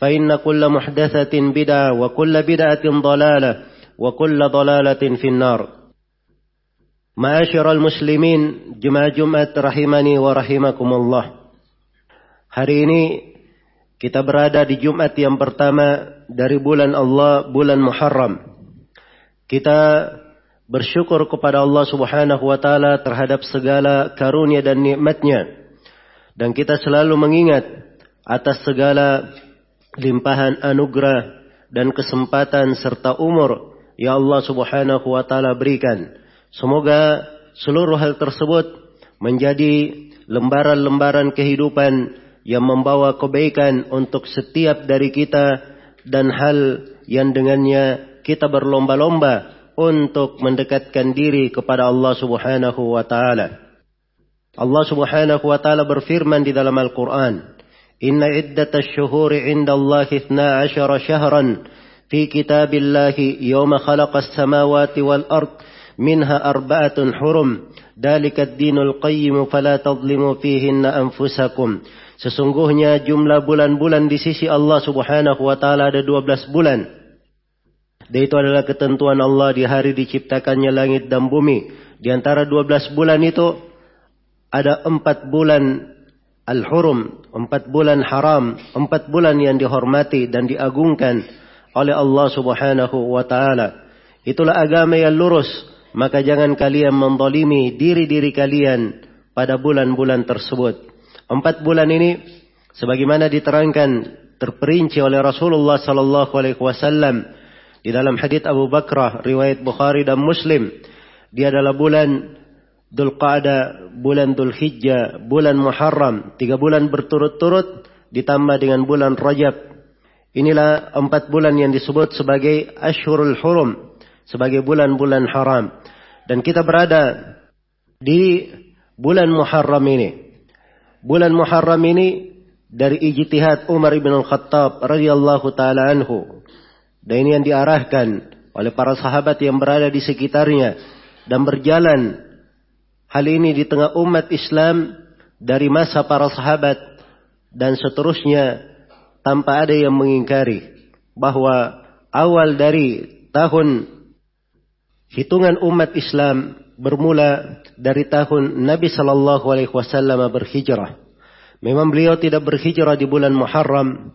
فإن كل محدثة بدعة وكل بدعة ضلالة وكل ضلالة في النار معاشر المسlimin jemaah Jumat rahimani wa rahimakumullah Hari ini kita berada di Jumat yang pertama dari bulan Allah, bulan Muharram. Kita bersyukur kepada Allah Subhanahu wa taala terhadap segala karunia dan nikmatnya. Dan kita selalu mengingat atas segala limpahan anugerah dan kesempatan serta umur ya Allah Subhanahu wa taala berikan. Semoga seluruh hal tersebut menjadi lembaran-lembaran kehidupan yang membawa kebaikan untuk setiap dari kita dan hal yang dengannya kita berlomba-lomba untuk mendekatkan diri kepada Allah Subhanahu wa taala. Allah Subhanahu wa taala berfirman di dalam Al-Qur'an, إن عدة الشهور عند الله اثنا عشر شهرا في كتاب الله يوم خلق السماوات والأرض منها أربعة حرم ذلك الدين القيم فلا تظلموا فيهن أنفسكم Sesungguhnya jumlah bulan-bulan di sisi Allah subhanahu wa ta'ala ada 12 bulan. Dan itu adalah ketentuan Allah di hari diciptakannya langit dan bumi. Di antara 12 bulan itu ada 4 bulan al-hurum, empat bulan haram, empat bulan yang dihormati dan diagungkan oleh Allah Subhanahu wa taala. Itulah agama yang lurus, maka jangan kalian mendolimi diri-diri kalian pada bulan-bulan tersebut. Empat bulan ini sebagaimana diterangkan terperinci oleh Rasulullah sallallahu alaihi wasallam di dalam hadis Abu Bakrah riwayat Bukhari dan Muslim. Dia adalah bulan Dhul bulan Dhul Hijjah, bulan Muharram, tiga bulan berturut-turut ditambah dengan bulan Rajab. Inilah empat bulan yang disebut sebagai Ashurul Hurum, sebagai bulan-bulan haram. Dan kita berada di bulan Muharram ini. Bulan Muharram ini dari ijtihad Umar bin Al-Khattab radhiyallahu taala anhu. Dan ini yang diarahkan oleh para sahabat yang berada di sekitarnya dan berjalan Hal ini di tengah umat Islam dari masa para sahabat dan seterusnya tanpa ada yang mengingkari bahwa awal dari tahun hitungan umat Islam bermula dari tahun Nabi Shallallahu Alaihi Wasallam berhijrah. Memang beliau tidak berhijrah di bulan Muharram,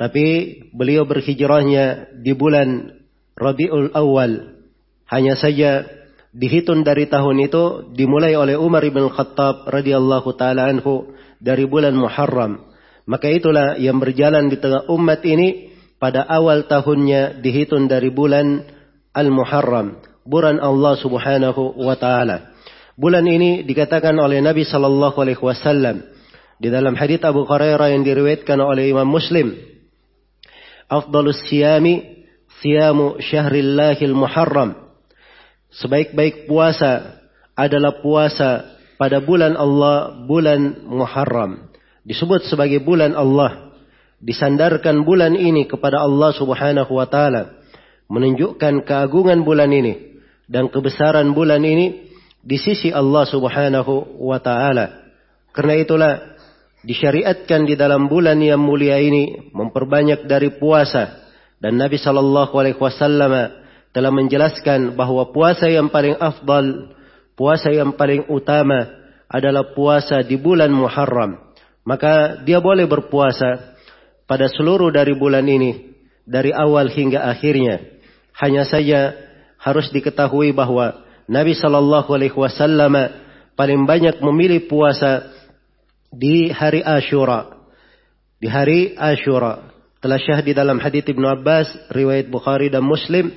tapi beliau berhijrahnya di bulan Rabiul Awal. Hanya saja dihitung dari tahun itu dimulai oleh Umar bin Khattab radhiyallahu taala anhu dari bulan Muharram. Maka itulah yang berjalan di tengah umat ini pada awal tahunnya dihitung dari bulan Al-Muharram, bulan Allah Subhanahu wa taala. Bulan ini dikatakan oleh Nabi sallallahu alaihi wasallam di dalam hadits Abu Hurairah yang diriwayatkan oleh Imam Muslim. Afdalus siyami siyamu syahrillahil muharram sebaik-baik puasa adalah puasa pada bulan Allah, bulan Muharram. Disebut sebagai bulan Allah. Disandarkan bulan ini kepada Allah subhanahu wa ta'ala. menunjukkan keagungan bulan ini dan kebesaran bulan ini di sisi Allah Subhanahu wa taala. Karena itulah disyariatkan di dalam bulan yang mulia ini memperbanyak dari puasa dan Nabi sallallahu alaihi wasallam telah menjelaskan bahwa puasa yang paling afdal, puasa yang paling utama adalah puasa di bulan Muharram. Maka dia boleh berpuasa pada seluruh dari bulan ini dari awal hingga akhirnya. Hanya saja harus diketahui bahwa Nabi Shallallahu Alaihi Wasallam paling banyak memilih puasa di hari Ashura. Di hari Ashura telah syah di dalam hadits Ibnu Abbas riwayat Bukhari dan Muslim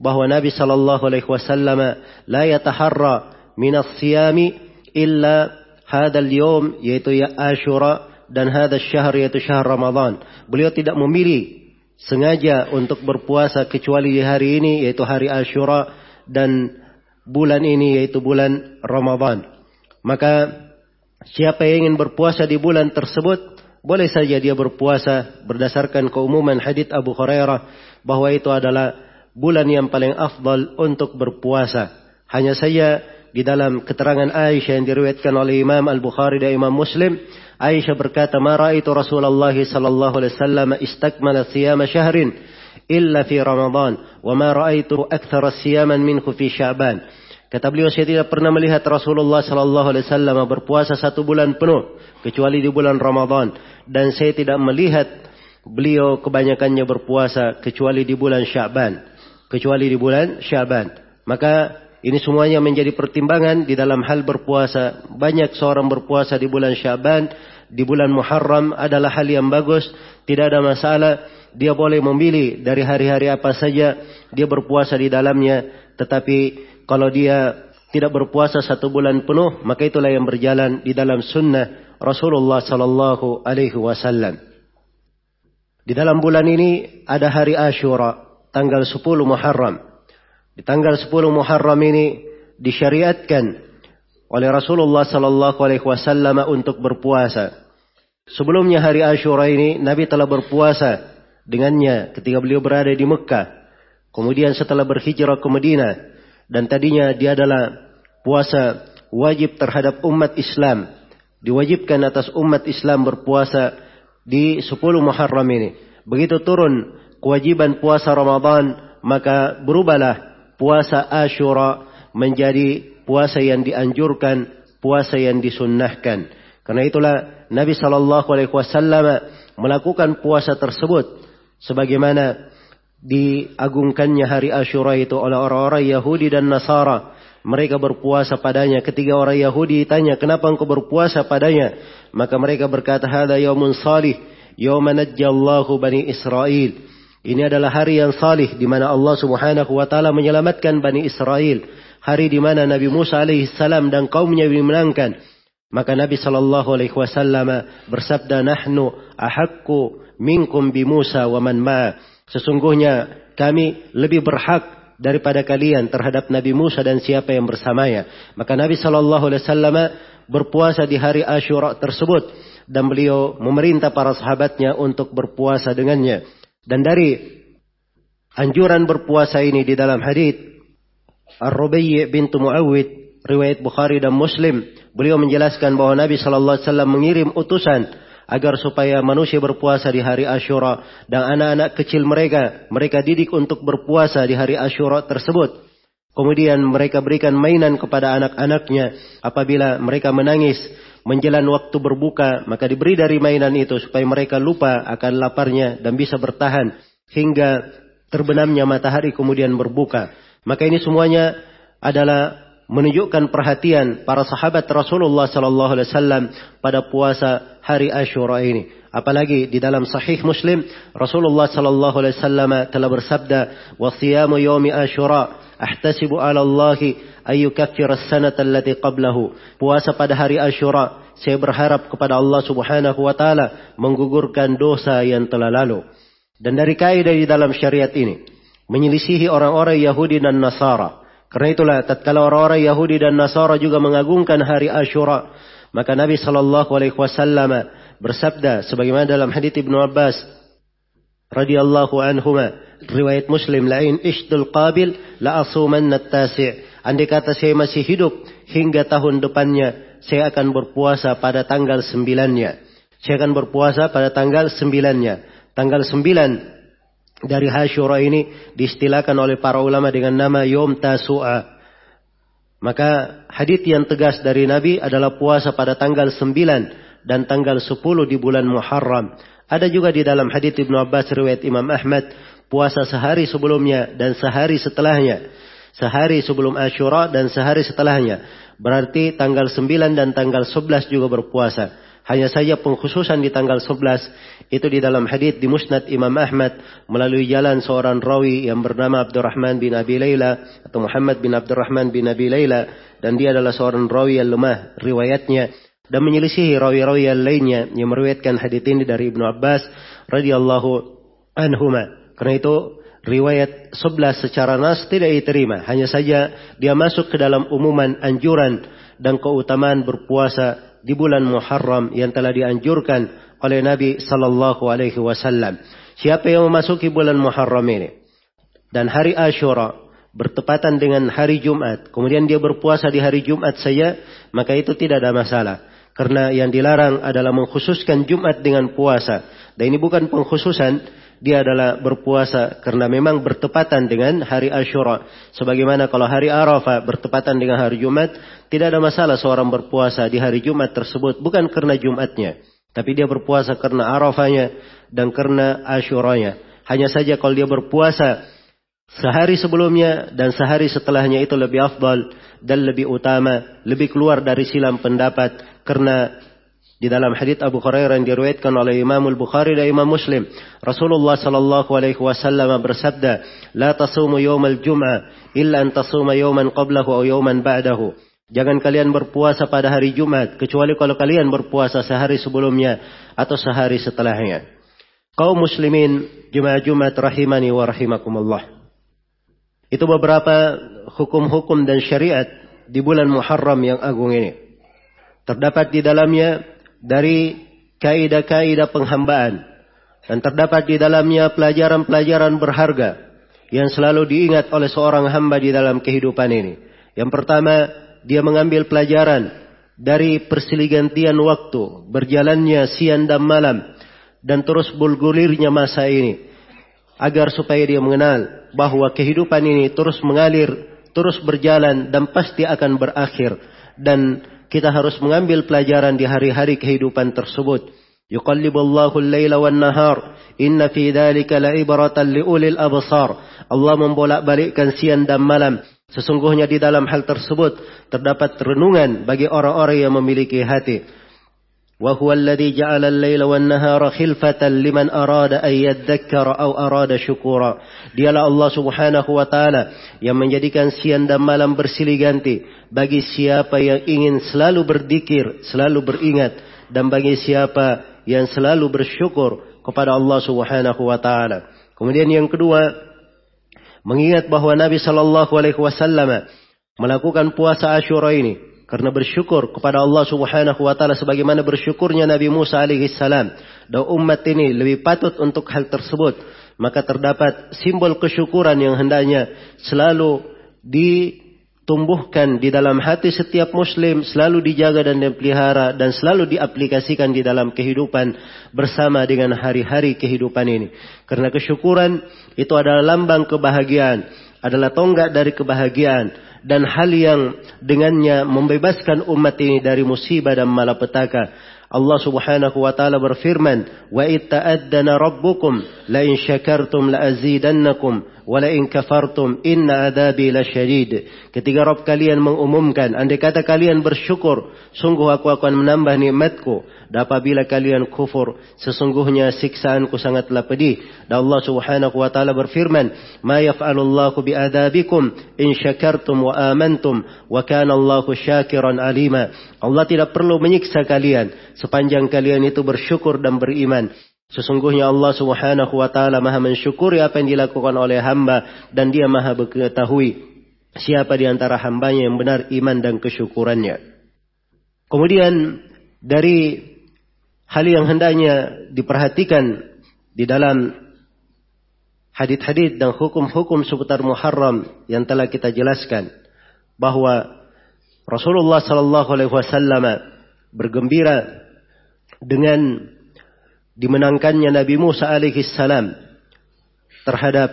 bahwa Nabi Shallallahu Alaihi Wasallam la yataharra min as-siyami illa hadal yom yaitu ya Ashura dan hadal syahr yaitu syahr Ramadan. Beliau tidak memilih sengaja untuk berpuasa kecuali di hari ini yaitu hari Ashura dan bulan ini yaitu bulan Ramadan. Maka siapa yang ingin berpuasa di bulan tersebut boleh saja dia berpuasa berdasarkan keumuman hadits Abu Hurairah bahwa itu adalah bulan yang paling afdal untuk berpuasa. Hanya saja di dalam keterangan Aisyah yang diriwayatkan oleh Imam Al-Bukhari dan Imam Muslim Aisyah berkata, "Ma ra'aitu Rasulullah sallallahu alaihi wasallam istakmala siyama syahrin illa fi Ramadan, wa ma ra'aitu akthara siyaman minhu fi Sya'ban." Kata beliau, saya tidak pernah melihat Rasulullah sallallahu alaihi wasallam berpuasa satu bulan penuh kecuali di bulan Ramadan dan saya tidak melihat beliau kebanyakannya berpuasa kecuali di bulan Sya'ban, kecuali di bulan Sya'ban. Maka ini semuanya menjadi pertimbangan di dalam hal berpuasa. Banyak seorang berpuasa di bulan Syaban, di bulan Muharram adalah hal yang bagus, tidak ada masalah. Dia boleh memilih dari hari-hari apa saja dia berpuasa di dalamnya. Tetapi kalau dia tidak berpuasa satu bulan penuh, maka itulah yang berjalan di dalam sunnah Rasulullah Sallallahu Alaihi Wasallam. Di dalam bulan ini ada hari Ashura, tanggal 10 Muharram. Di tanggal 10 Muharram ini disyariatkan oleh Rasulullah sallallahu alaihi wasallam untuk berpuasa. Sebelumnya hari Ashura ini Nabi telah berpuasa dengannya ketika beliau berada di Mekah. Kemudian setelah berhijrah ke Madinah dan tadinya dia adalah puasa wajib terhadap umat Islam. Diwajibkan atas umat Islam berpuasa di 10 Muharram ini. Begitu turun kewajiban puasa Ramadan, maka berubahlah puasa Ashura menjadi puasa yang dianjurkan, puasa yang disunnahkan. Karena itulah Nabi Shallallahu Alaihi Wasallam melakukan puasa tersebut sebagaimana diagungkannya hari Ashura itu oleh orang-orang Yahudi dan Nasara. Mereka berpuasa padanya. Ketika orang Yahudi ditanya, kenapa engkau berpuasa padanya? Maka mereka berkata, Hada yaumun salih, yauman najjallahu bani Israel. Ini adalah hari yang salih di mana Allah Subhanahu wa taala menyelamatkan Bani Israel. Hari di mana Nabi Musa alaihi salam dan kaumnya dimenangkan. Maka Nabi sallallahu alaihi wasallam bersabda, "Nahnu ahakku minkum bi Musa wa man ma." Sesungguhnya kami lebih berhak daripada kalian terhadap Nabi Musa dan siapa yang bersamanya. Maka Nabi sallallahu alaihi wasallam berpuasa di hari Asyura tersebut dan beliau memerintah para sahabatnya untuk berpuasa dengannya. Dan dari anjuran berpuasa ini di dalam hadis Ar-Rubayyi bintu Muawwid riwayat Bukhari dan Muslim beliau menjelaskan bahwa Nabi sallallahu alaihi wasallam mengirim utusan agar supaya manusia berpuasa di hari Ashura dan anak-anak kecil mereka mereka didik untuk berpuasa di hari Ashura tersebut. Kemudian mereka berikan mainan kepada anak-anaknya apabila mereka menangis menjelang waktu berbuka, maka diberi dari mainan itu supaya mereka lupa akan laparnya dan bisa bertahan hingga terbenamnya matahari kemudian berbuka. Maka ini semuanya adalah menunjukkan perhatian para sahabat Rasulullah sallallahu alaihi wasallam pada puasa hari Asyura ini. Apalagi di dalam sahih Muslim Rasulullah sallallahu alaihi wasallam telah bersabda, "Wa siyamu yaumi Asyura ahtasibu 'ala Allah ayyukaffir as-sanata allati qablahu. Puasa pada hari Asyura, saya berharap kepada Allah Subhanahu wa taala menggugurkan dosa yang telah lalu. Dan dari kaidah di dalam syariat ini, menyelisihi orang-orang Yahudi dan Nasara. Karena itulah tatkala orang-orang Yahudi dan Nasara juga mengagungkan hari Asyura, maka Nabi sallallahu alaihi wasallam bersabda sebagaimana dalam hadits Ibnu Abbas radhiyallahu anhuma riwayat Muslim lain ishdul qabil la asumanna tasi' andai kata saya masih hidup hingga tahun depannya saya akan berpuasa pada tanggal sembilannya saya akan berpuasa pada tanggal sembilannya tanggal sembilan dari Hashura ini diistilahkan oleh para ulama dengan nama Yom Tasu'a. Maka hadith yang tegas dari Nabi adalah puasa pada tanggal 9 dan tanggal 10 di bulan Muharram. Ada juga di dalam hadith Ibnu Abbas riwayat Imam Ahmad puasa sehari sebelumnya dan sehari setelahnya. Sehari sebelum Ashura dan sehari setelahnya. Berarti tanggal 9 dan tanggal 11 juga berpuasa. Hanya saja pengkhususan di tanggal 11 itu di dalam hadith di Musnad Imam Ahmad melalui jalan seorang rawi yang bernama Abdurrahman bin Abi Layla atau Muhammad bin Abdurrahman bin Abi Layla dan dia adalah seorang rawi yang lemah riwayatnya dan menyelisihi rawi-rawi yang lainnya yang meriwayatkan hadits ini dari Ibnu Abbas radhiyallahu anhuma. Karena itu riwayat 11 secara nas tidak diterima. Hanya saja dia masuk ke dalam umuman anjuran dan keutamaan berpuasa di bulan Muharram yang telah dianjurkan oleh Nabi sallallahu alaihi wasallam. Siapa yang memasuki bulan Muharram ini dan hari Ashura bertepatan dengan hari Jumat, kemudian dia berpuasa di hari Jumat saja, maka itu tidak ada masalah. Karena yang dilarang adalah mengkhususkan Jumat dengan puasa. Dan ini bukan pengkhususan, dia adalah berpuasa karena memang bertepatan dengan hari Ashura. Sebagaimana kalau hari Arafah bertepatan dengan hari Jumat, tidak ada masalah seorang berpuasa di hari Jumat tersebut bukan karena Jumatnya, tapi dia berpuasa karena Arafahnya dan karena Ashuranya. Hanya saja kalau dia berpuasa sehari sebelumnya dan sehari setelahnya itu lebih afdal dan lebih utama, lebih keluar dari silam pendapat karena di dalam hadits Abu Hurairah yang diriwayatkan oleh Imam Al-Bukhari dan Imam Muslim, Rasulullah sallallahu alaihi wasallam bersabda, "La tasumu yaumal jum'ah illa an tasuma yawman qablahu aw yawman ba'dahu." Jangan kalian berpuasa pada hari Jumat kecuali kalau kalian berpuasa sehari sebelumnya atau sehari setelahnya. Kaum muslimin Jumat Jumat rahimani wa rahimakumullah. Itu beberapa hukum-hukum dan syariat di bulan Muharram yang agung ini. Terdapat di dalamnya dari kaidah-kaidah penghambaan. Dan terdapat di dalamnya pelajaran-pelajaran berharga yang selalu diingat oleh seorang hamba di dalam kehidupan ini. Yang pertama, dia mengambil pelajaran dari persiligantian waktu, berjalannya siang dan malam, dan terus bulgulirnya masa ini. Agar supaya dia mengenal bahwa kehidupan ini terus mengalir, terus berjalan, dan pasti akan berakhir. Dan kita harus mengambil pelajaran di hari-hari kehidupan tersebut. Yuqallibullahu al-laila wan nahar. Inna fi dhalika la'ibratan liulil absar. Allah membolak-balikkan siang dan malam. Sesungguhnya di dalam hal tersebut terdapat renungan bagi orang-orang yang memiliki hati. وهو الذي جعل الليل والنهار خلفة لمن أراد أن يذكر أو أراد شكورا Dialah Allah subhanahu wa ta'ala yang menjadikan siang dan malam bersilih ganti bagi siapa yang ingin selalu berdikir, selalu beringat dan bagi siapa yang selalu bersyukur kepada Allah subhanahu wa ta'ala. Kemudian yang kedua, mengingat bahwa Nabi sallallahu alaihi wasallam melakukan puasa Asyura ini karena bersyukur kepada Allah Subhanahu wa taala sebagaimana bersyukurnya Nabi Musa alaihi salam. Dan umat ini lebih patut untuk hal tersebut. Maka terdapat simbol kesyukuran yang hendaknya selalu ditumbuhkan di dalam hati setiap muslim selalu dijaga dan dipelihara dan selalu diaplikasikan di dalam kehidupan bersama dengan hari-hari kehidupan ini. Karena kesyukuran itu adalah lambang kebahagiaan adalah tonggak dari kebahagiaan dan hal yang dengannya membebaskan umat ini dari musibah dan malapetaka. Allah Subhanahu wa taala berfirman, "Wa itta'addana rabbukum la in syakartum la azidannakum wa la in kafartum inna adzabi lasyadid." Ketika Rabb kalian mengumumkan, andai kata kalian bersyukur, sungguh aku akan menambah nikmatku dan apabila kalian kufur, sesungguhnya siksaanku sangatlah pedih. Dan Allah Subhanahu wa taala berfirman, "Ma yaf'alullahu bi'adabikum in syakartum wa amantum wa kana Allahu syakiran alima." Allah tidak perlu menyiksa kalian sepanjang kalian itu bersyukur dan beriman. Sesungguhnya Allah Subhanahu wa taala Maha mensyukuri apa yang dilakukan oleh hamba dan Dia Maha mengetahui siapa di antara hambanya yang benar iman dan kesyukurannya. Kemudian dari hal yang hendaknya diperhatikan di dalam hadith-hadith dan hukum-hukum seputar Muharram yang telah kita jelaskan bahwa Rasulullah Sallallahu Alaihi Wasallam bergembira dengan dimenangkannya Nabi Musa alaihi salam terhadap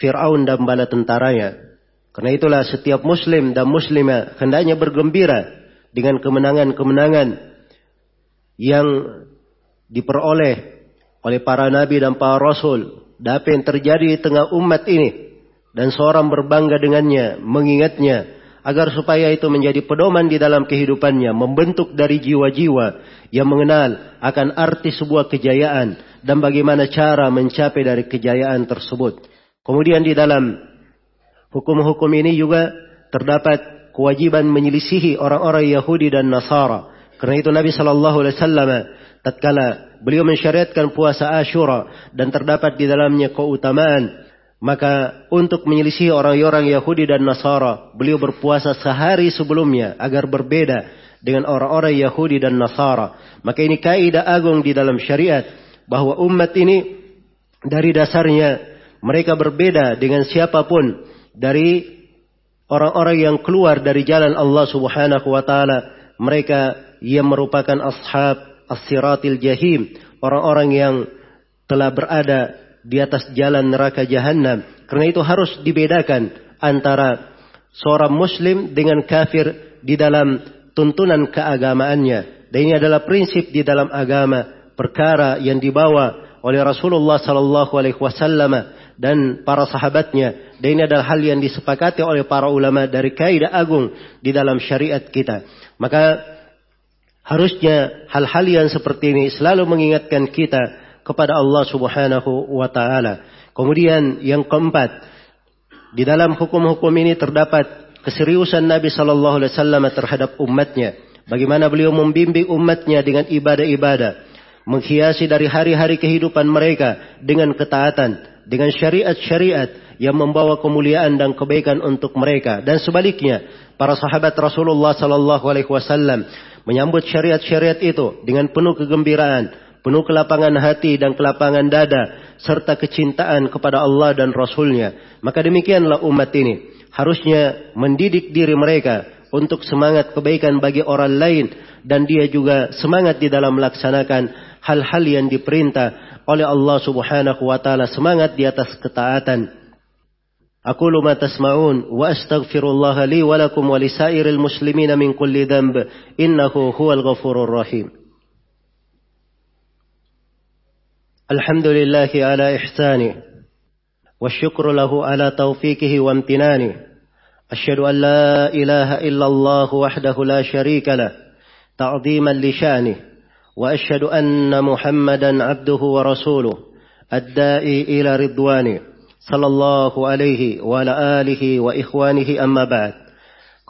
Fir'aun dan bala tentaranya. Karena itulah setiap muslim dan muslimah hendaknya bergembira dengan kemenangan-kemenangan yang diperoleh oleh para nabi dan para rasul. Dan yang terjadi di tengah umat ini. Dan seorang berbangga dengannya, mengingatnya, agar supaya itu menjadi pedoman di dalam kehidupannya, membentuk dari jiwa-jiwa yang mengenal akan arti sebuah kejayaan dan bagaimana cara mencapai dari kejayaan tersebut. Kemudian di dalam hukum-hukum ini juga terdapat kewajiban menyelisihi orang-orang Yahudi dan Nasara. Karena itu Nabi Shallallahu Alaihi Wasallam tatkala beliau mensyariatkan puasa Ashura dan terdapat di dalamnya keutamaan maka untuk menyelisih orang-orang Yahudi dan Nasara, beliau berpuasa sehari sebelumnya agar berbeda dengan orang-orang Yahudi dan Nasara. Maka ini kaidah agung di dalam syariat bahwa umat ini dari dasarnya mereka berbeda dengan siapa pun dari orang-orang yang keluar dari jalan Allah Subhanahu wa taala. Mereka yang merupakan ashab as-siratil jahim, orang-orang yang telah berada di atas jalan neraka jahanam. Karena itu harus dibedakan antara seorang muslim dengan kafir di dalam tuntunan keagamaannya. Dan ini adalah prinsip di dalam agama, perkara yang dibawa oleh Rasulullah sallallahu alaihi wasallam dan para sahabatnya. Dan ini adalah hal yang disepakati oleh para ulama dari kaidah agung di dalam syariat kita. Maka harusnya hal-hal yang seperti ini selalu mengingatkan kita kepada Allah Subhanahu wa taala. Kemudian yang keempat, di dalam hukum-hukum ini terdapat keseriusan Nabi sallallahu alaihi wasallam terhadap umatnya. Bagaimana beliau membimbing umatnya dengan ibadah-ibadah, menghiasi dari hari-hari kehidupan mereka dengan ketaatan, dengan syariat-syariat yang membawa kemuliaan dan kebaikan untuk mereka dan sebaliknya para sahabat Rasulullah sallallahu alaihi wasallam menyambut syariat-syariat itu dengan penuh kegembiraan penuh kelapangan hati dan kelapangan dada, serta kecintaan kepada Allah dan Rasulnya. Maka demikianlah umat ini. Harusnya mendidik diri mereka untuk semangat kebaikan bagi orang lain dan dia juga semangat di dalam melaksanakan hal-hal yang diperintah oleh Allah Subhanahu wa taala semangat di atas ketaatan أقول ما تسمعون وأستغفر الله لي ولكم ولسائر المسلمين من كل ذنب إنه هو الغفور الرحيم الحمد لله على إحسانه والشكر له على توفيقه وامتنانه أشهد أن لا إله إلا الله وحده لا شريك له تعظيما لشانه وأشهد أن محمدا عبده ورسوله الدائي إلى رضوانه صلى الله عليه وعلى آله وإخوانه أما بعد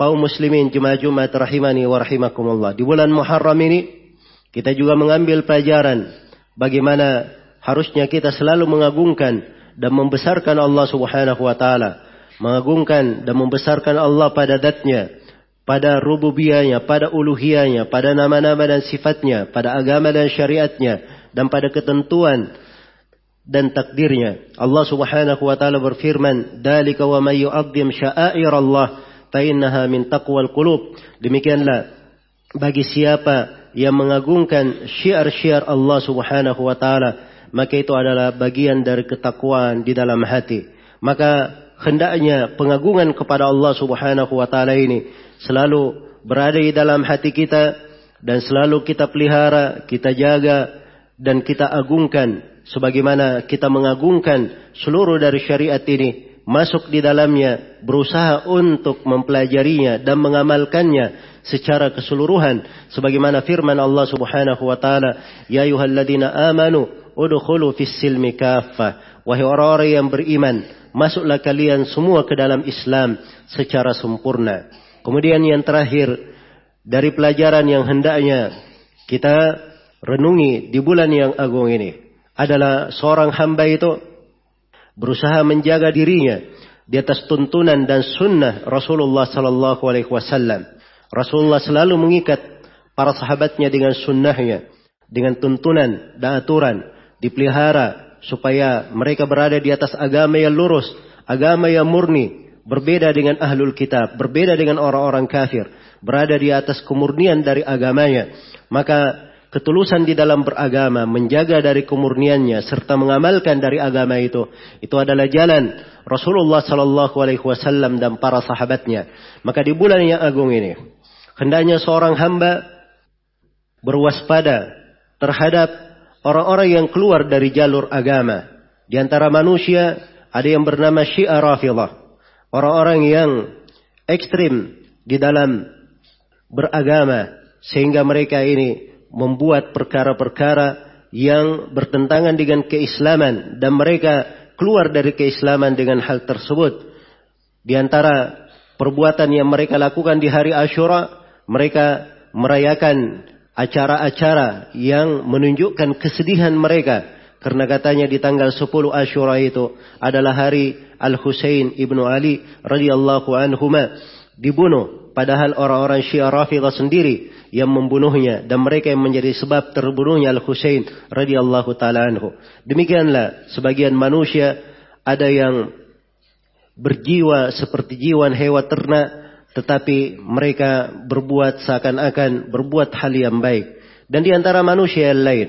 kaum muslimin jemaah Jumat rahimani wa rahimakumullah. Di bulan Muharram ini kita juga mengambil pelajaran bagaimana harusnya kita selalu mengagungkan dan membesarkan Allah Subhanahu wa taala, mengagungkan dan membesarkan Allah pada zatnya, pada rububiyahnya, pada uluhiyahnya, pada nama-nama dan sifatnya, pada agama dan syariatnya, dan pada ketentuan dan takdirnya. Allah Subhanahu wa taala berfirman, "Dzalika wa may yu'azzim sya'air Allah fa innaha min taqwal qulub." Demikianlah bagi siapa yang mengagungkan syiar-syiar Allah Subhanahu wa taala maka itu adalah bagian dari ketakwaan di dalam hati. Maka hendaknya pengagungan kepada Allah Subhanahu wa taala ini selalu berada di dalam hati kita dan selalu kita pelihara, kita jaga dan kita agungkan sebagaimana kita mengagungkan seluruh dari syariat ini masuk di dalamnya berusaha untuk mempelajarinya dan mengamalkannya secara keseluruhan sebagaimana firman Allah Subhanahu wa taala ya ayyuhalladzina amanu udkhulu fis silmi kaffah. Wahai orang-orang yang beriman, masuklah kalian semua ke dalam Islam secara sempurna. Kemudian yang terakhir dari pelajaran yang hendaknya kita renungi di bulan yang agung ini adalah seorang hamba itu berusaha menjaga dirinya di atas tuntunan dan sunnah Rasulullah sallallahu alaihi wasallam. Rasulullah selalu mengikat para sahabatnya dengan sunnahnya, dengan tuntunan dan aturan dipelihara supaya mereka berada di atas agama yang lurus, agama yang murni, berbeda dengan ahlul kitab, berbeda dengan orang-orang kafir, berada di atas kemurnian dari agamanya. Maka ketulusan di dalam beragama, menjaga dari kemurniannya serta mengamalkan dari agama itu, itu adalah jalan Rasulullah Sallallahu Alaihi Wasallam dan para sahabatnya. Maka di bulan yang agung ini, hendaknya seorang hamba berwaspada terhadap orang-orang yang keluar dari jalur agama. Di antara manusia ada yang bernama Syiah Rafidah. Orang-orang yang ekstrim di dalam beragama sehingga mereka ini membuat perkara-perkara yang bertentangan dengan keislaman dan mereka keluar dari keislaman dengan hal tersebut. Di antara perbuatan yang mereka lakukan di hari Ashura, mereka merayakan acara-acara yang menunjukkan kesedihan mereka. Karena katanya di tanggal 10 Ashura itu adalah hari Al-Husain ibnu Ali radhiyallahu anhuma dibunuh. Padahal orang-orang Syiah Rafidah sendiri yang membunuhnya dan mereka yang menjadi sebab terbunuhnya Al-Husain radhiyallahu taala anhu. Demikianlah sebagian manusia ada yang berjiwa seperti jiwa hewan ternak tetapi mereka berbuat seakan-akan berbuat hal yang baik. Dan di antara manusia yang lain,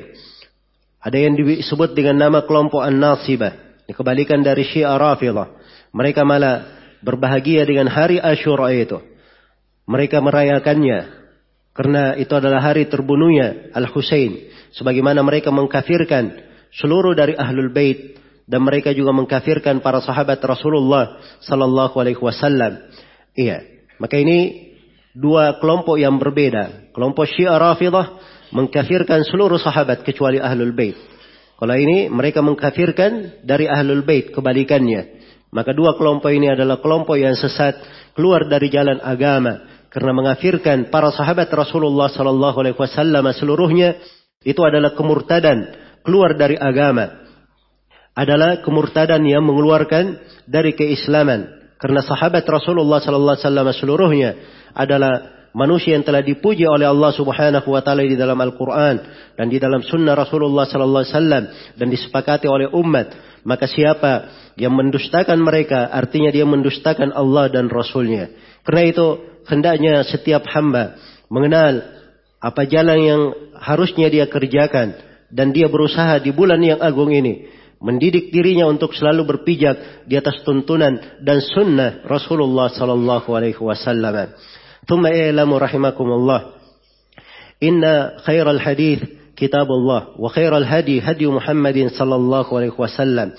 ada yang disebut dengan nama kelompok An-Nasibah. Kebalikan dari Syiah Rafidah. Mereka malah berbahagia dengan hari Ashura itu. Mereka merayakannya. Karena itu adalah hari terbunuhnya Al-Husain. Sebagaimana mereka mengkafirkan seluruh dari Ahlul Bait. Dan mereka juga mengkafirkan para sahabat Rasulullah Sallallahu Alaihi Wasallam. Iya. Maka ini dua kelompok yang berbeda. Kelompok Syiah Rafidah mengkafirkan seluruh sahabat kecuali Ahlul Bait. Kalau ini mereka mengkafirkan dari Ahlul Bait kebalikannya. Maka dua kelompok ini adalah kelompok yang sesat keluar dari jalan agama karena mengafirkan para sahabat Rasulullah sallallahu alaihi wasallam seluruhnya itu adalah kemurtadan keluar dari agama adalah kemurtadan yang mengeluarkan dari keislaman karena sahabat Rasulullah sallallahu alaihi wasallam seluruhnya adalah manusia yang telah dipuji oleh Allah Subhanahu wa taala di dalam Al-Qur'an dan di dalam sunnah Rasulullah sallallahu alaihi wasallam dan disepakati oleh umat. Maka siapa yang mendustakan mereka artinya dia mendustakan Allah dan Rasulnya. Karena itu hendaknya setiap hamba mengenal apa jalan yang harusnya dia kerjakan dan dia berusaha di bulan yang agung ini mendidik dirinya untuk selalu berpijak di atas tuntunan dan sunnah Rasulullah sallallahu alaihi wasallam. Thumma i'lamu rahimakumullah. Inna khairal hadith kitabullah wa khairal hadi hadi Muhammadin sallallahu alaihi wasallam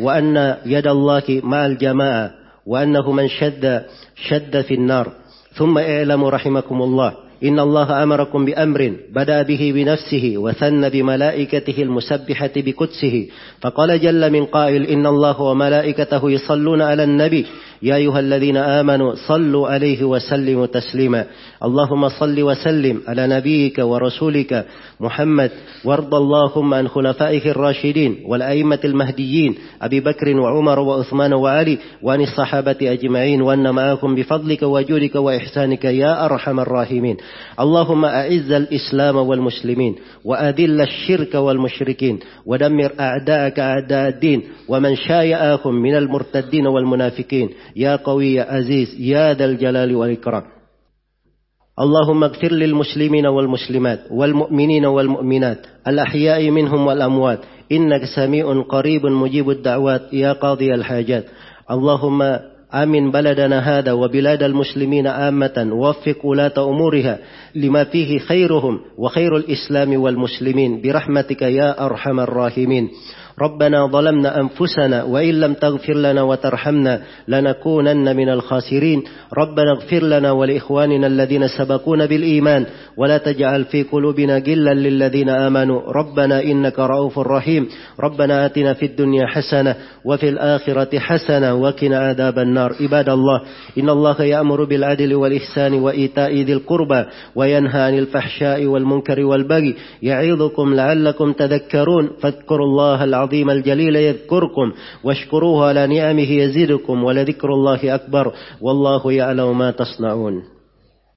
wa anna yadallahi ma'al jamaa wa annahu man shadda shadda fin nar. Thumma i'lamu rahimakumullah. إن الله أمركم بأمر بدأ به بنفسه وثن بملائكته المسبحة بقدسه فقال جل من قائل إن الله وملائكته يصلون على النبي يا أيها الذين آمنوا صلوا عليه وسلموا تسليما. اللهم صل وسلم على نبيك ورسولك محمد. وارض اللهم عن خلفائه الراشدين والأئمة المهديين أبي بكر وعمر وعثمان وعلي وعن الصحابة أجمعين. وأن معكم بفضلك وجودك وإحسانك يا أرحم الراحمين. اللهم أعز الإسلام والمسلمين وأذل الشرك والمشركين ودمر أعداءك أعداء الدين. ومن شايعهم من المرتدين والمنافقين. يا قوي يا عزيز يا ذا الجلال والإكرام. اللهم اغفر للمسلمين والمسلمات والمؤمنين والمؤمنات الأحياء منهم والأموات. إنك سميع قريب مجيب الدعوات يا قاضي الحاجات. اللهم آمن بلدنا هذا وبلاد المسلمين عامة ووفق ولاة أمورها لما فيه خيرهم وخير الإسلام والمسلمين. برحمتك يا أرحم الراحمين. ربنا ظلمنا أنفسنا وإن لم تغفر لنا وترحمنا لنكونن من الخاسرين. ربنا اغفر لنا ولإخواننا الذين سبقونا بالإيمان ولا تجعل في قلوبنا غلا للذين آمنوا. ربنا إنك رؤوف رحيم. ربنا آتنا في الدنيا حسنة وفي الآخرة حسنة وقنا عذاب النار. عباد الله إن الله يأمر بالعدل والإحسان وإيتاء ذي القربى وينهى عن الفحشاء والمنكر والبغي. يعظكم لعلكم تذكرون. فاذكروا الله العظيم العظيم الجليل يذكركم واشكروه على نعمه يزدكم ولذكر الله أكبر والله يعلم ما تصنعون